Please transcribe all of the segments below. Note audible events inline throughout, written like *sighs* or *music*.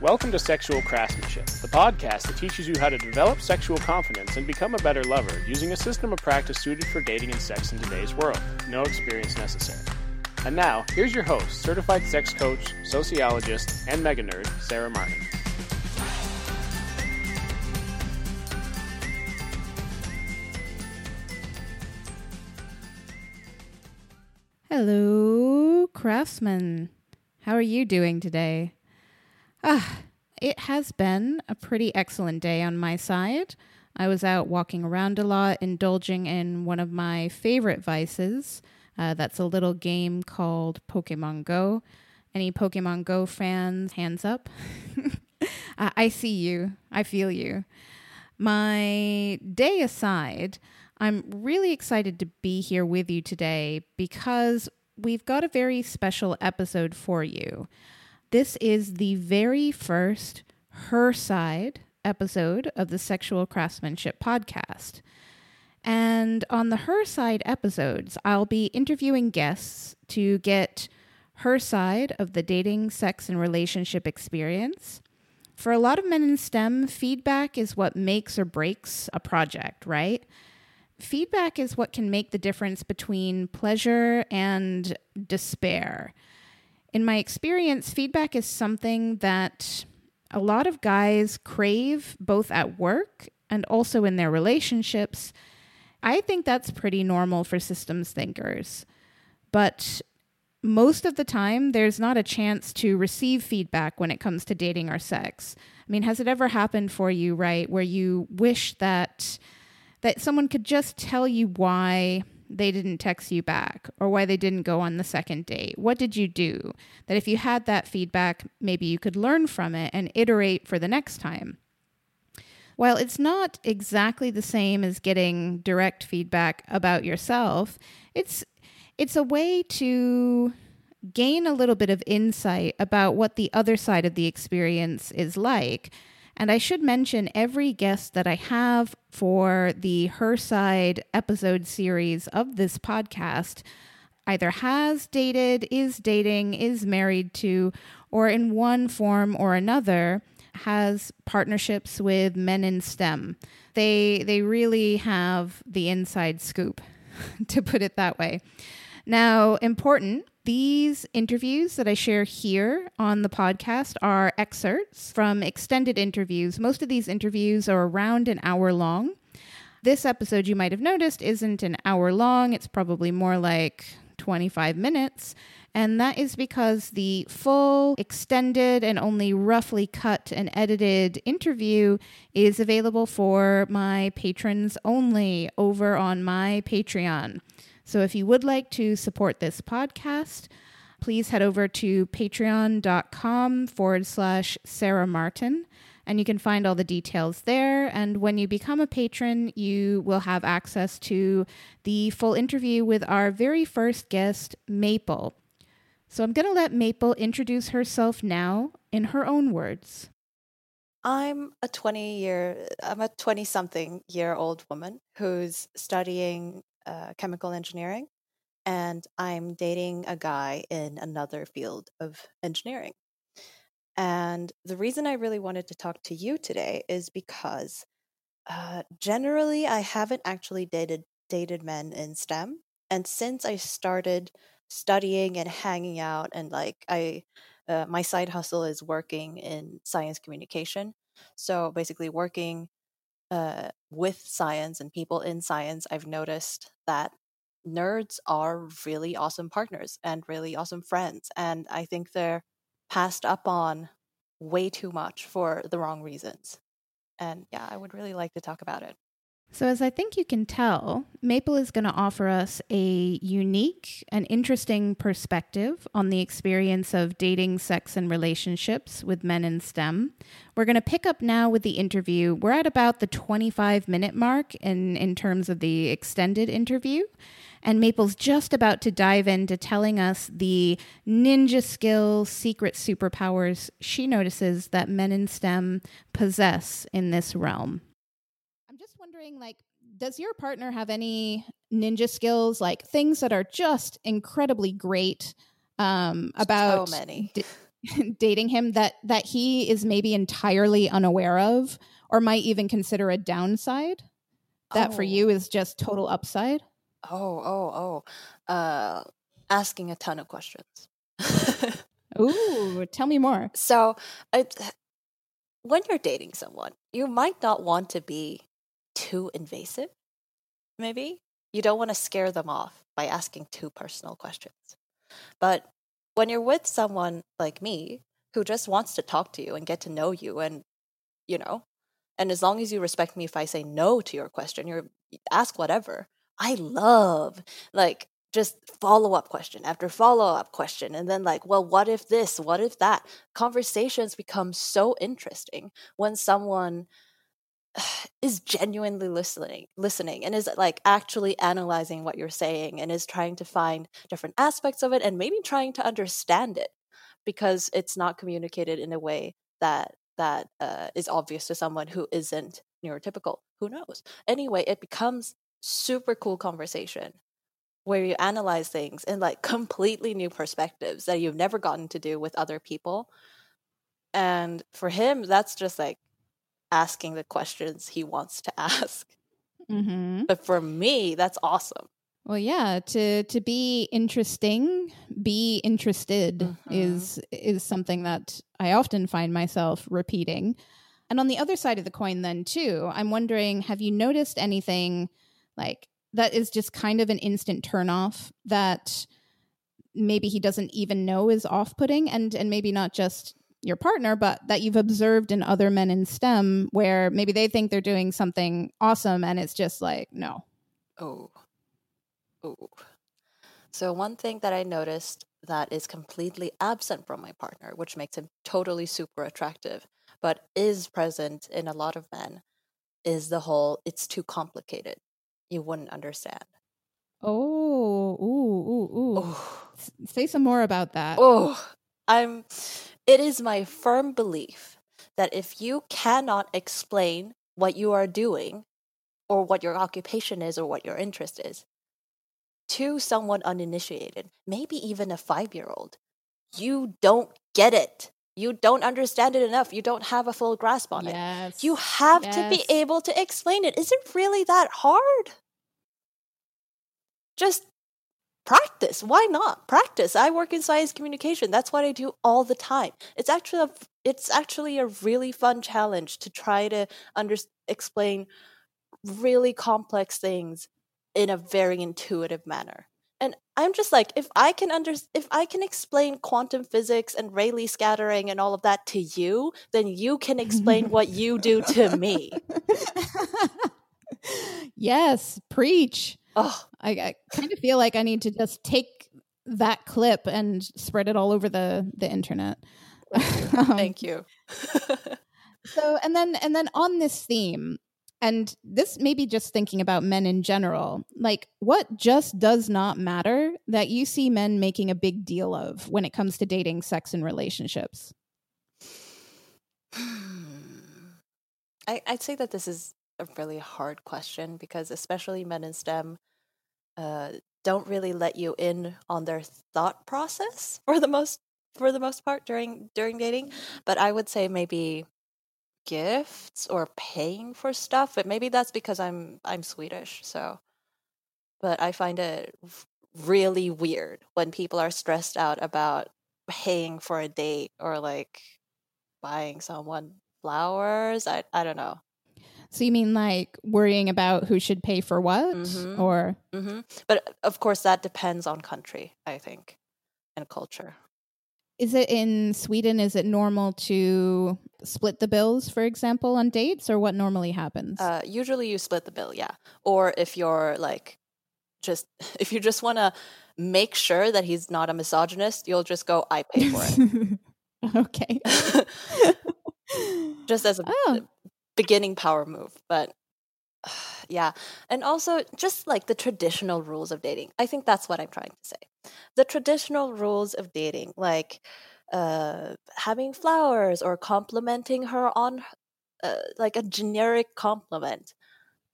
Welcome to Sexual Craftsmanship, the podcast that teaches you how to develop sexual confidence and become a better lover using a system of practice suited for dating and sex in today's world. No experience necessary. And now, here's your host, certified sex coach, sociologist, and mega nerd, Sarah Martin. Hello, craftsman. How are you doing today? Ah, it has been a pretty excellent day on my side. I was out walking around a lot, indulging in one of my favorite vices. Uh, that's a little game called Pokemon Go. Any Pokemon Go fans, hands up. *laughs* uh, I see you. I feel you. My day aside, I'm really excited to be here with you today because we've got a very special episode for you. This is the very first Her Side episode of the Sexual Craftsmanship podcast. And on the Her Side episodes, I'll be interviewing guests to get her side of the dating, sex, and relationship experience. For a lot of men in STEM, feedback is what makes or breaks a project, right? feedback is what can make the difference between pleasure and despair. In my experience, feedback is something that a lot of guys crave both at work and also in their relationships. I think that's pretty normal for systems thinkers. But most of the time, there's not a chance to receive feedback when it comes to dating or sex. I mean, has it ever happened for you, right, where you wish that that someone could just tell you why they didn't text you back or why they didn't go on the second date. What did you do? That if you had that feedback, maybe you could learn from it and iterate for the next time. While it's not exactly the same as getting direct feedback about yourself, it's it's a way to gain a little bit of insight about what the other side of the experience is like and I should mention every guest that I have for the Her Side episode series of this podcast either has dated, is dating, is married to, or in one form or another has partnerships with men in STEM. They they really have the inside scoop, *laughs* to put it that way. Now, important these interviews that I share here on the podcast are excerpts from extended interviews. Most of these interviews are around an hour long. This episode, you might have noticed, isn't an hour long. It's probably more like 25 minutes. And that is because the full, extended, and only roughly cut and edited interview is available for my patrons only over on my Patreon. So if you would like to support this podcast, please head over to patreon.com forward slash Sarah Martin. And you can find all the details there. And when you become a patron, you will have access to the full interview with our very first guest, Maple. So I'm going to let Maple introduce herself now in her own words. I'm a 20 year, I'm a 20 something year old woman who's studying uh, chemical engineering, and I'm dating a guy in another field of engineering. And the reason I really wanted to talk to you today is because uh, generally I haven't actually dated dated men in STEM, and since I started studying and hanging out, and like I, uh, my side hustle is working in science communication. So basically, working uh, with science and people in science, I've noticed that nerds are really awesome partners and really awesome friends. And I think they're passed up on way too much for the wrong reasons. And yeah, I would really like to talk about it. So, as I think you can tell, Maple is going to offer us a unique and interesting perspective on the experience of dating, sex, and relationships with men in STEM. We're going to pick up now with the interview. We're at about the 25 minute mark in, in terms of the extended interview. And Maple's just about to dive into telling us the ninja skills, secret superpowers she notices that men in STEM possess in this realm wondering like does your partner have any ninja skills like things that are just incredibly great um about so many d- *laughs* dating him that that he is maybe entirely unaware of or might even consider a downside that oh. for you is just total upside? Oh, oh, oh. Uh asking a ton of questions. *laughs* Ooh, tell me more. So, it, when you're dating someone, you might not want to be too invasive. Maybe you don't want to scare them off by asking too personal questions. But when you're with someone like me who just wants to talk to you and get to know you and you know, and as long as you respect me if I say no to your question, you're ask whatever. I love like just follow up question after follow up question and then like well what if this what if that conversations become so interesting when someone *sighs* is genuinely listening listening and is like actually analyzing what you're saying and is trying to find different aspects of it and maybe trying to understand it because it's not communicated in a way that that uh, is obvious to someone who isn't neurotypical who knows anyway it becomes super cool conversation where you analyze things in like completely new perspectives that you've never gotten to do with other people. And for him, that's just like asking the questions he wants to *laughs* ask. Mm-hmm. But for me, that's awesome. Well, yeah, to to be interesting, be interested mm-hmm. is is something that I often find myself repeating. And on the other side of the coin then too, I'm wondering have you noticed anything like that is just kind of an instant turnoff that maybe he doesn't even know is off-putting and and maybe not just your partner but that you've observed in other men in STEM where maybe they think they're doing something awesome and it's just like no. Oh. Oh. So one thing that I noticed that is completely absent from my partner, which makes him totally super attractive, but is present in a lot of men, is the whole it's too complicated you wouldn't understand. Oh, ooh, ooh, ooh. Oh. Say some more about that. Oh, I'm. It is my firm belief that if you cannot explain what you are doing, or what your occupation is, or what your interest is, to someone uninitiated, maybe even a five year old, you don't get it. You don't understand it enough. You don't have a full grasp on yes. it. You have yes. to be able to explain it. Is it really that hard? just practice. Why not practice? I work in science communication. That's what I do all the time. It's actually a, it's actually a really fun challenge to try to under, explain really complex things in a very intuitive manner. And I'm just like, if I can under, if I can explain quantum physics and Rayleigh scattering and all of that to you, then you can explain what you do to me. *laughs* yes, preach. Oh, I, I kind of feel like I need to just take that clip and spread it all over the the internet. *laughs* um, Thank you. *laughs* so, and then and then on this theme, and this maybe just thinking about men in general, like what just does not matter that you see men making a big deal of when it comes to dating, sex, and relationships. *sighs* I, I'd say that this is a really hard question because especially men in STEM uh, don't really let you in on their thought process for the most for the most part during during dating. But I would say maybe gifts or paying for stuff. But maybe that's because I'm I'm Swedish, so. But I find it really weird when people are stressed out about paying for a date or like buying someone flowers. I I don't know. So you mean like worrying about who should pay for what, mm-hmm. or? Mm-hmm. But of course, that depends on country, I think, and culture. Is it in Sweden? Is it normal to split the bills, for example, on dates, or what normally happens? Uh, usually, you split the bill, yeah. Or if you're like, just *laughs* if you just want to make sure that he's not a misogynist, you'll just go, "I pay for it." *laughs* okay. *laughs* just as a oh beginning power move, but *sighs* yeah. And also just like the traditional rules of dating. I think that's what I'm trying to say. The traditional rules of dating, like uh, having flowers or complimenting her on uh, like a generic compliment.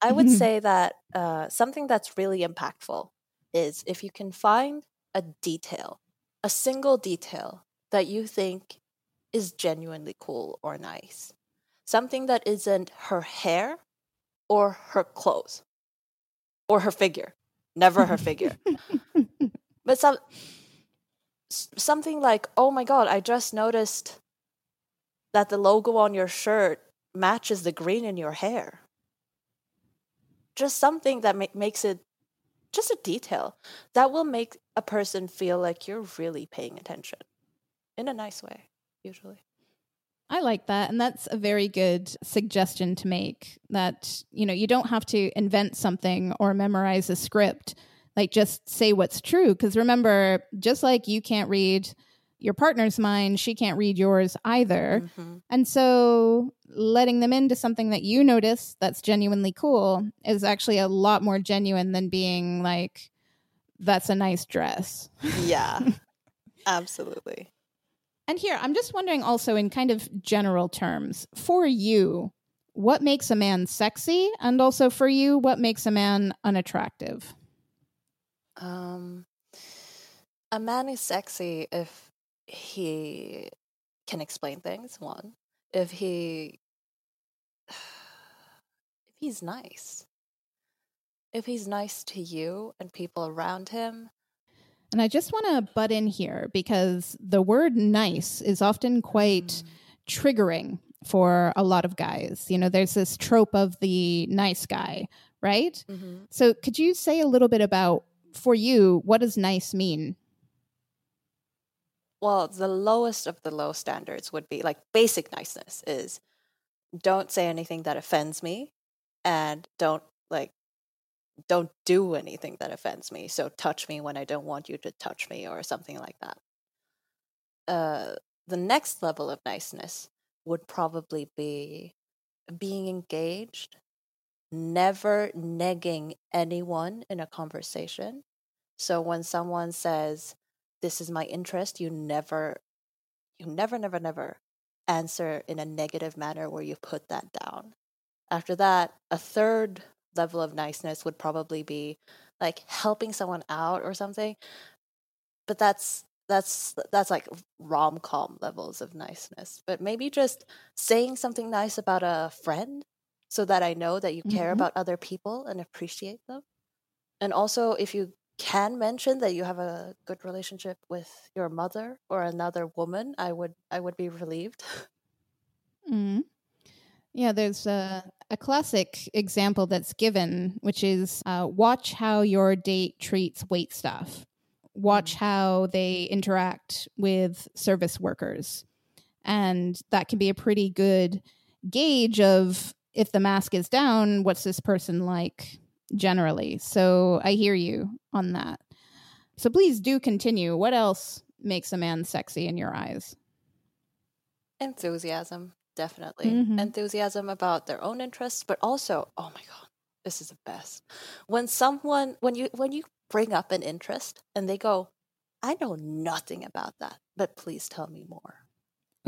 I would *laughs* say that uh, something that's really impactful is if you can find a detail, a single detail that you think is genuinely cool or nice. Something that isn't her hair or her clothes or her figure. Never her figure. *laughs* but some something like, "Oh my god, I just noticed that the logo on your shirt matches the green in your hair." Just something that ma- makes it just a detail that will make a person feel like you're really paying attention in a nice way, usually. I like that. And that's a very good suggestion to make that, you know, you don't have to invent something or memorize a script. Like just say what's true. Because remember, just like you can't read your partner's mind, she can't read yours either. Mm-hmm. And so letting them into something that you notice that's genuinely cool is actually a lot more genuine than being like, that's a nice dress. Yeah, *laughs* absolutely. And here, I'm just wondering also, in kind of general terms, for you, what makes a man sexy? And also for you, what makes a man unattractive? Um, a man is sexy if he can explain things, one. If he *sighs* if he's nice. If he's nice to you and people around him, and I just want to butt in here because the word nice is often quite triggering for a lot of guys. You know, there's this trope of the nice guy, right? Mm-hmm. So, could you say a little bit about, for you, what does nice mean? Well, the lowest of the low standards would be like basic niceness is don't say anything that offends me and don't like don't do anything that offends me. So touch me when I don't want you to touch me or something like that. Uh, the next level of niceness would probably be being engaged, never negging anyone in a conversation. So when someone says, This is my interest, you never, you never, never, never answer in a negative manner where you put that down. After that, a third level of niceness would probably be like helping someone out or something. But that's that's that's like rom-com levels of niceness. But maybe just saying something nice about a friend so that I know that you care mm-hmm. about other people and appreciate them. And also if you can mention that you have a good relationship with your mother or another woman, I would I would be relieved. *laughs* Mm. Yeah, there's a, a classic example that's given, which is uh, watch how your date treats wait staff, watch mm. how they interact with service workers. And that can be a pretty good gauge of if the mask is down, what's this person like generally? So I hear you on that. So please do continue. What else makes a man sexy in your eyes? Enthusiasm definitely mm-hmm. enthusiasm about their own interests but also oh my god this is the best when someone when you when you bring up an interest and they go i know nothing about that but please tell me more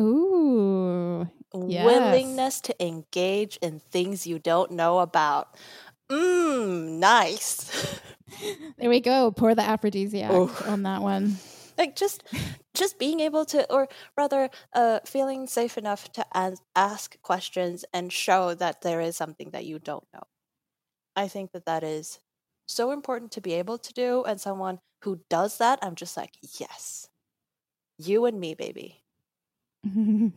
ooh yes. willingness to engage in things you don't know about mmm nice *laughs* there we go pour the aphrodisiac Ooh. on that one like just just being able to or rather uh feeling safe enough to as- ask questions and show that there is something that you don't know. I think that that is so important to be able to do and someone who does that i'm just like yes. You and me baby. *laughs*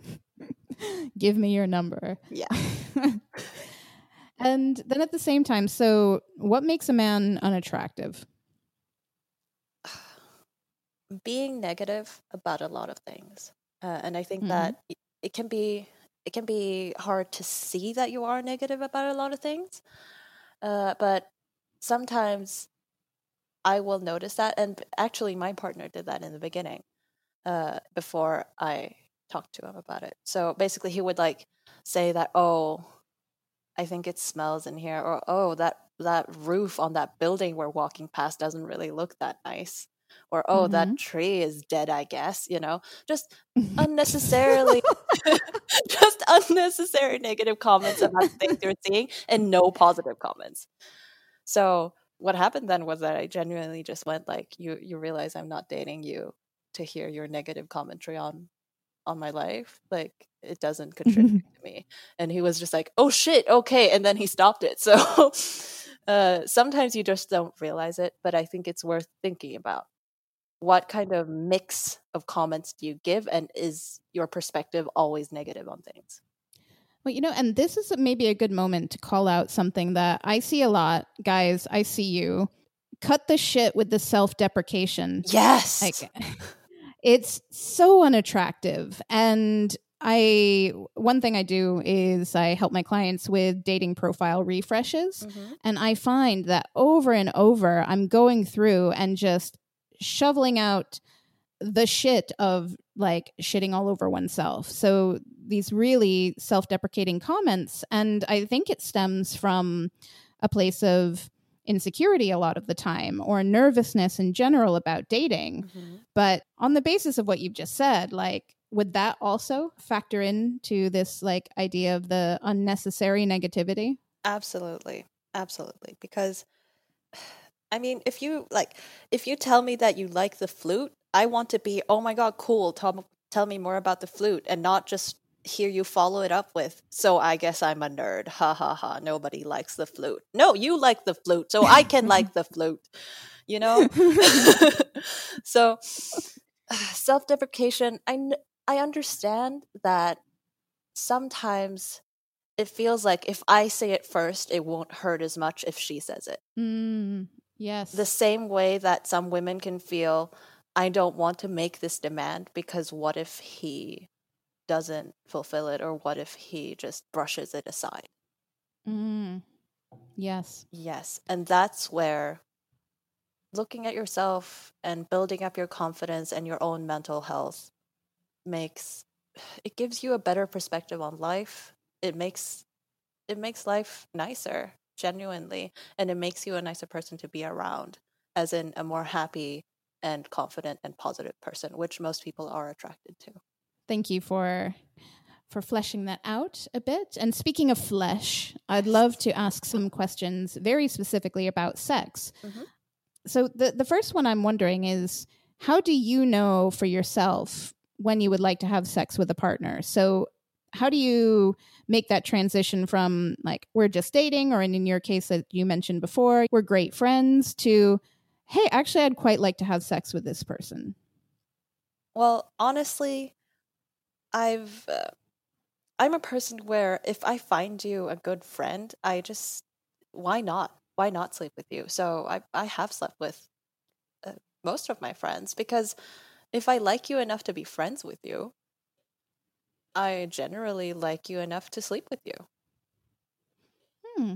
Give me your number. Yeah. *laughs* And then at the same time so what makes a man unattractive being negative about a lot of things. Uh, and I think mm-hmm. that it can be it can be hard to see that you are negative about a lot of things. Uh, but sometimes I will notice that, and actually, my partner did that in the beginning uh, before I talked to him about it. So basically, he would like say that, "Oh, I think it smells in here," or "Oh, that that roof on that building we're walking past doesn't really look that nice." Or oh mm-hmm. that tree is dead i guess you know just unnecessarily *laughs* just unnecessary negative comments about things you're seeing and no positive comments so what happened then was that i genuinely just went like you you realize i'm not dating you to hear your negative commentary on on my life, like it doesn't contribute to me. And he was just like, "Oh shit, okay," and then he stopped it. *laughs* So uh, sometimes you just don't realize it, but I think it's worth thinking about. What kind of mix of comments do you give, and is your perspective always negative on things? Well, you know, and this is maybe a good moment to call out something that I see a lot. Guys, I see you. Cut the shit with the self deprecation. Yes. Like, *laughs* it's so unattractive. And I, one thing I do is I help my clients with dating profile refreshes. Mm-hmm. And I find that over and over, I'm going through and just shoveling out the shit of like shitting all over oneself. So these really self deprecating comments. And I think it stems from a place of insecurity a lot of the time or nervousness in general about dating. Mm-hmm. But on the basis of what you've just said, like, would that also factor into this like idea of the unnecessary negativity? Absolutely. Absolutely. Because I mean, if you like if you tell me that you like the flute, I want to be, "Oh my god, cool. Tell tell me more about the flute," and not just hear you follow it up with, "So I guess I'm a nerd." Ha ha ha. Nobody likes the flute. No, you like the flute, so I can like the flute. You know? *laughs* *laughs* so self-deprecation, I I understand that sometimes it feels like if I say it first, it won't hurt as much if she says it. Mm, yes. The same way that some women can feel, I don't want to make this demand because what if he doesn't fulfill it or what if he just brushes it aside? Mm, yes. Yes. And that's where looking at yourself and building up your confidence and your own mental health makes it gives you a better perspective on life. It makes it makes life nicer, genuinely, and it makes you a nicer person to be around, as in a more happy and confident and positive person, which most people are attracted to. Thank you for for fleshing that out a bit. And speaking of flesh, I'd love to ask some questions very specifically about sex. Mhm. So the the first one I'm wondering is how do you know for yourself when you would like to have sex with a partner? So how do you make that transition from like we're just dating or in your case that you mentioned before, we're great friends to hey, actually I'd quite like to have sex with this person. Well, honestly, I've uh, I'm a person where if I find you a good friend, I just why not? Why not sleep with you? So I I have slept with uh, most of my friends because if I like you enough to be friends with you, I generally like you enough to sleep with you. Hmm.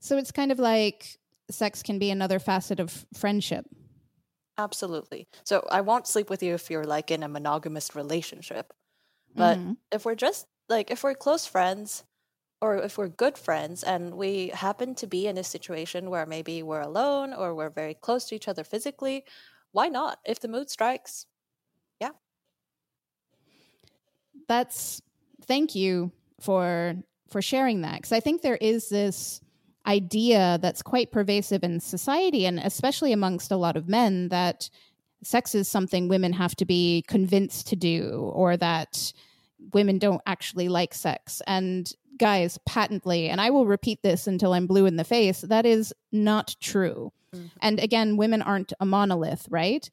So it's kind of like sex can be another facet of friendship. Absolutely. So I won't sleep with you if you're like in a monogamous relationship. But Mhm. if we're just like if we're close friends or if we're good friends and we happen to be in a situation where maybe we're alone or we're very close to each other physically, why not? If the mood strikes. That's thank you for for sharing that because I think there is this idea that's quite pervasive in society and especially amongst a lot of men that sex is something women have to be convinced to do or that women don't actually like sex and guys patently and I will repeat this until I'm blue in the face that is not true. Mhm. And again women aren't a monolith, right?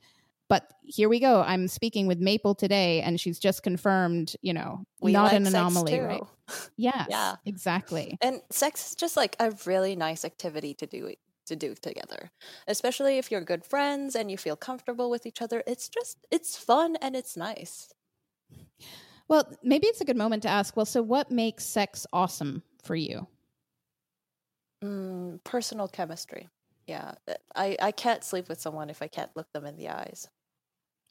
But here we go. I'm speaking with Maple today, and she's just confirmed, you know, We not like an anomaly, right? *laughs* Yes, Yeah. exactly. And sex is just like a really nice activity to do to do together. Especially if you're good friends and you feel comfortable with each other. It's just it's fun and it's nice. Well, maybe it's a good moment to ask. Well, so what makes sex awesome for you? Mm, personal chemistry. Yeah. uh, I, I can't sleep with someone if I can't look them in the eyes.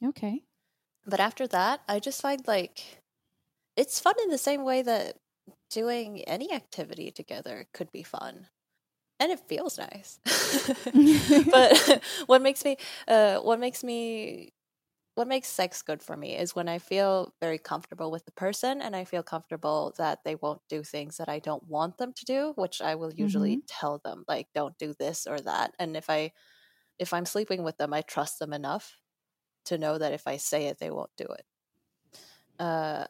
Okay. But after that, I just find like it's fun in the same way that doing any activity together could be fun. And it feels nice. *laughs* *laughs* but *laughs* what makes me uh what makes me what makes sex good for me is when I feel very comfortable with the person and I feel comfortable that they won't do things that I don't want them to do, which I will usually tell them like don't do this or that. And if I if I'm sleeping with them, I trust them enough to know that if I say it they won't do it. Uh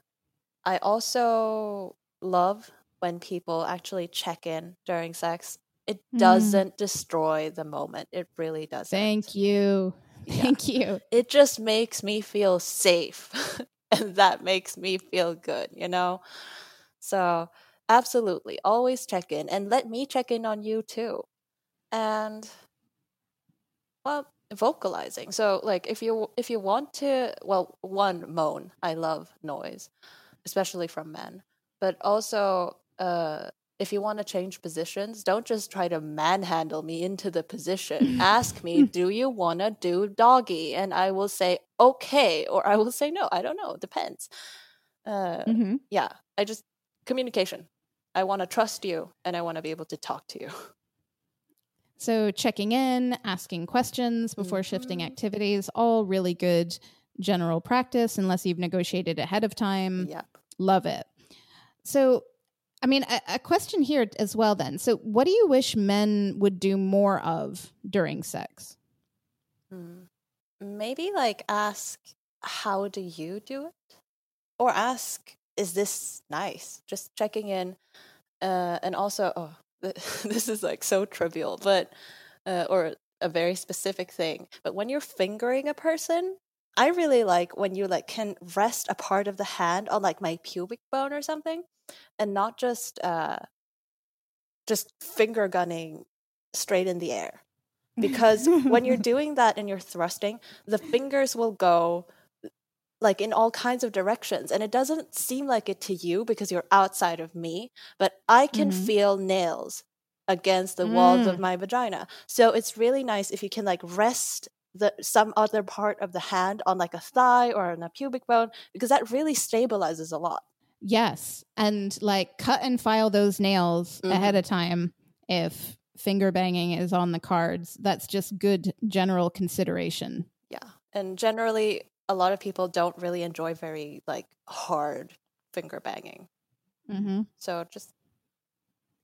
I also love when people actually check in during sex. It Mm. doesn't destroy the moment. It really doesn't. Thank you. Yeah. Thank you. It just makes me feel safe. *laughs* and that makes me feel good, you know? So, absolutely, always check in and let me check in on you too. And well, vocalizing. So, like if you if you want to, well, one moan. I love noise, especially from men. But also uh if you want to change positions, don't just try to manhandle me into the position. *laughs* Ask me, do you want to do doggy? And I will say, okay. Or I will say, no, I don't know. It depends. Uh, hmm yeah, I just, communication. I want to trust you and I want to be able to talk to you. So, checking in, asking questions before shifting Mhm. activities, all really good general practice, unless you've negotiated ahead of time. Yep. Love it. So, I mean, a, a question here as well then. So, what do you wish men would do more of during sex? Hmm. Maybe like ask, how do you do it? Or ask, is this nice? Just checking in. Uh, and also, oh, *laughs* this is like so trivial, but, uh, or a very specific thing. But when you're fingering a person, I really like when you like can rest a part of the hand on like my pubic bone or something and not just, uh, just finger gunning straight in the air because when you're *laughs* doing that and you're thrusting, the fingers will go like in all kinds of directions and it doesn't seem like it to you because you're outside of me, but I can Mhm. feel nails against the walls of Mm. my vagina. So it's really nice if you can like rest the some other part of the hand on like a thigh or on a pubic bone because that really stabilizes a lot. Yes. And like cut and file those nails ahead Mhm. of time if finger banging is on the cards. That's just good general consideration. Yeah. And generally a lot of people don't really enjoy very like hard finger banging. Mm-hmm. So just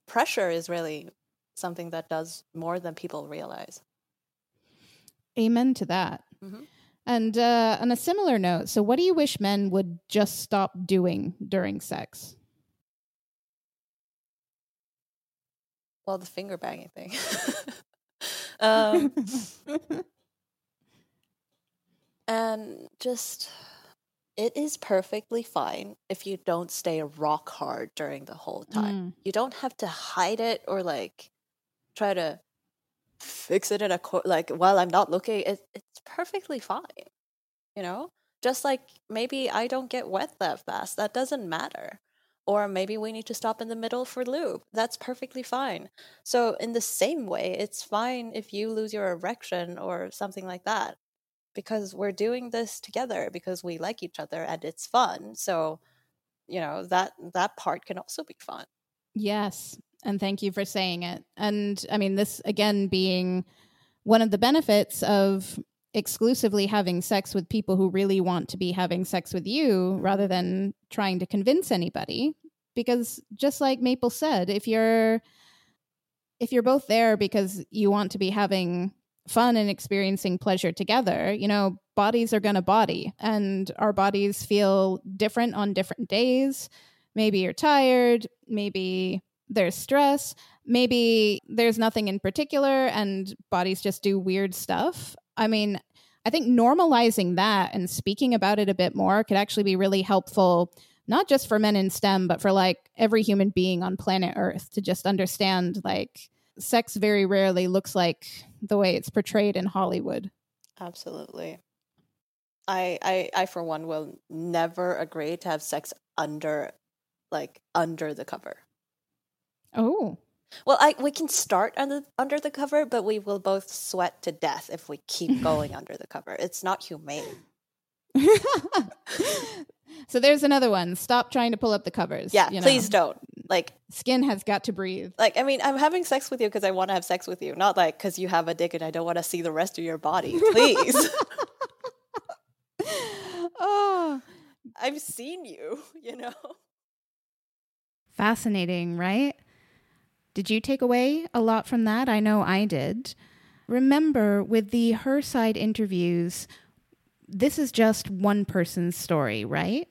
pressure is really something that does more than people realize. Amen to that. Mhm. And uh, on a similar note, so what do you wish men would just stop doing during sex? Well, the finger banging thing. *laughs* *laughs* um, and just, it is perfectly fine if you don't stay rock hard during the whole time. Mm. You don't have to hide it or like try to fix it in a cor- like while I'm not looking. It, it's perfectly fine. You know, just like maybe I don't get wet that fast. That doesn't matter. Or maybe we need to stop in the middle for lube. That's perfectly fine. So, in the same way, it's fine if you lose your erection or something like that because we're doing this together because we like each other and it's fun. So, you know, that that part can also be fun. Yes. And thank you for saying it. And I mean, this again being one of the benefits of exclusively having sex with people who really want to be having sex with you rather than trying to convince anybody. Because just like Maple said, if you're if you're both there because you want to be having fun and experiencing pleasure together, you know, bodies are going to body and our bodies feel different on different days. Maybe you're tired, maybe there's stress, maybe there's nothing in particular and bodies just do weird stuff. I mean, I think normalizing that and speaking about it a bit more could actually be really helpful not just for men in STEM, but for like every human being on planet Earth to just understand like sex very rarely looks like the way it's portrayed in Hollywood. Absolutely. I I I for one will never agree to have sex under like under the cover. Oh. Well, I we can start under under the cover, but we will both sweat to death if we keep *laughs* going under the cover. It's not humane. *laughs* so there's another one. Stop trying to pull up the covers. Yeah, you know. please don't. Like Skin has got to breathe. like I mean, I'm having sex with you because I want to have sex with you, not like because you have a dick and I don't want to see the rest of your body. *laughs* Please. oh. I've seen you, you know. Fascinating, right? Did you take away a lot from that? I know I did. Remember, with the Her Side interviews, this is just one person's story, right?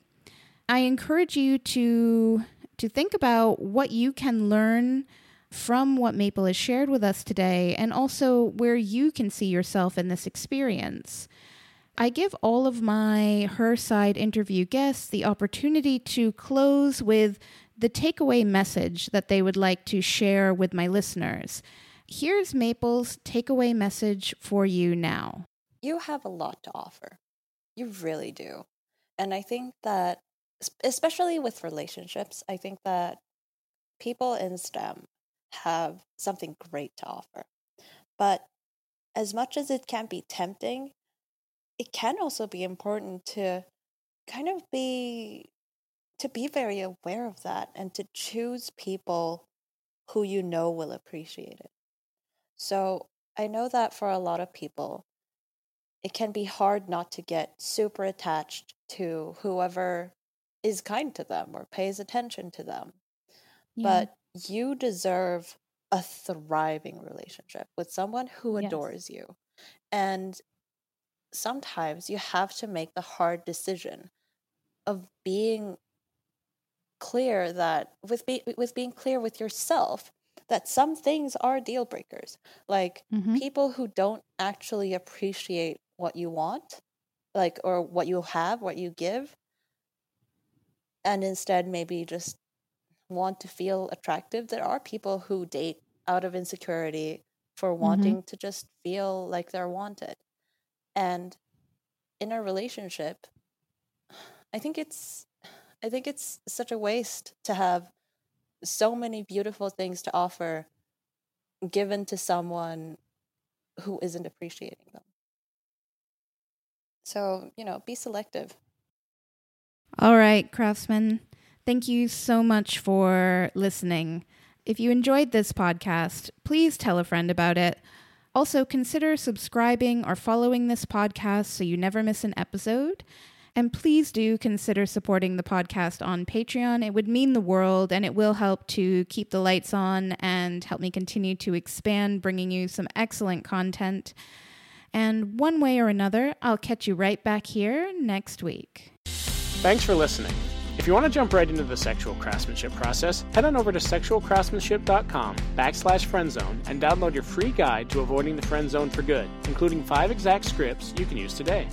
I encourage you to to think about what you can learn from what Maple has shared with us today and also where you can see yourself in this experience. I give all of my Her Side interview guests the opportunity to close with the takeaway message that they would like to share with my listeners. Here's Maple's takeaway message for you now. You have a lot to offer. You really do. And I think that, especially with relationships, I think that people in STEM have something great to offer. But as much as it can be tempting, it can also be important to kind of be to be very aware of that and to choose people who you know will appreciate it. So, I know that for a lot of people, it can be hard not to get super attached to whoever is kind to them or pays attention to them. Yeah. But you deserve a thriving relationship with someone who yes. adores you. And sometimes you have to make the hard decision of being clear that with be, with being clear with yourself that some things are deal breakers like mm-hmm. people who don't actually appreciate what you want like or what you have what you give and instead maybe just want to feel attractive there are people who date out of insecurity for mm-hmm. wanting mm-hmm. to just feel like they're wanted and in a relationship i think it's i think it's such a waste to have so many beautiful things to offer given to someone who isn't appreciating them. So you know be selective. All right craftsman thank you so much for listening. If you enjoyed this podcast please tell a friend about it. Also, consider subscribing or following this podcast so you never miss an episode. And please do consider supporting the podcast on Patreon. It would mean the world and it will help to keep the lights on and help me continue to expand, bringing you some excellent content. And one way or another, I'll catch you right back here next week. Thanks for listening. If you want to jump right into the sexual craftsmanship process, head on over to sexualcraftsmanship.com backslash friendzone and download your free guide to avoiding the friend zone for good, including five exact scripts you can use today.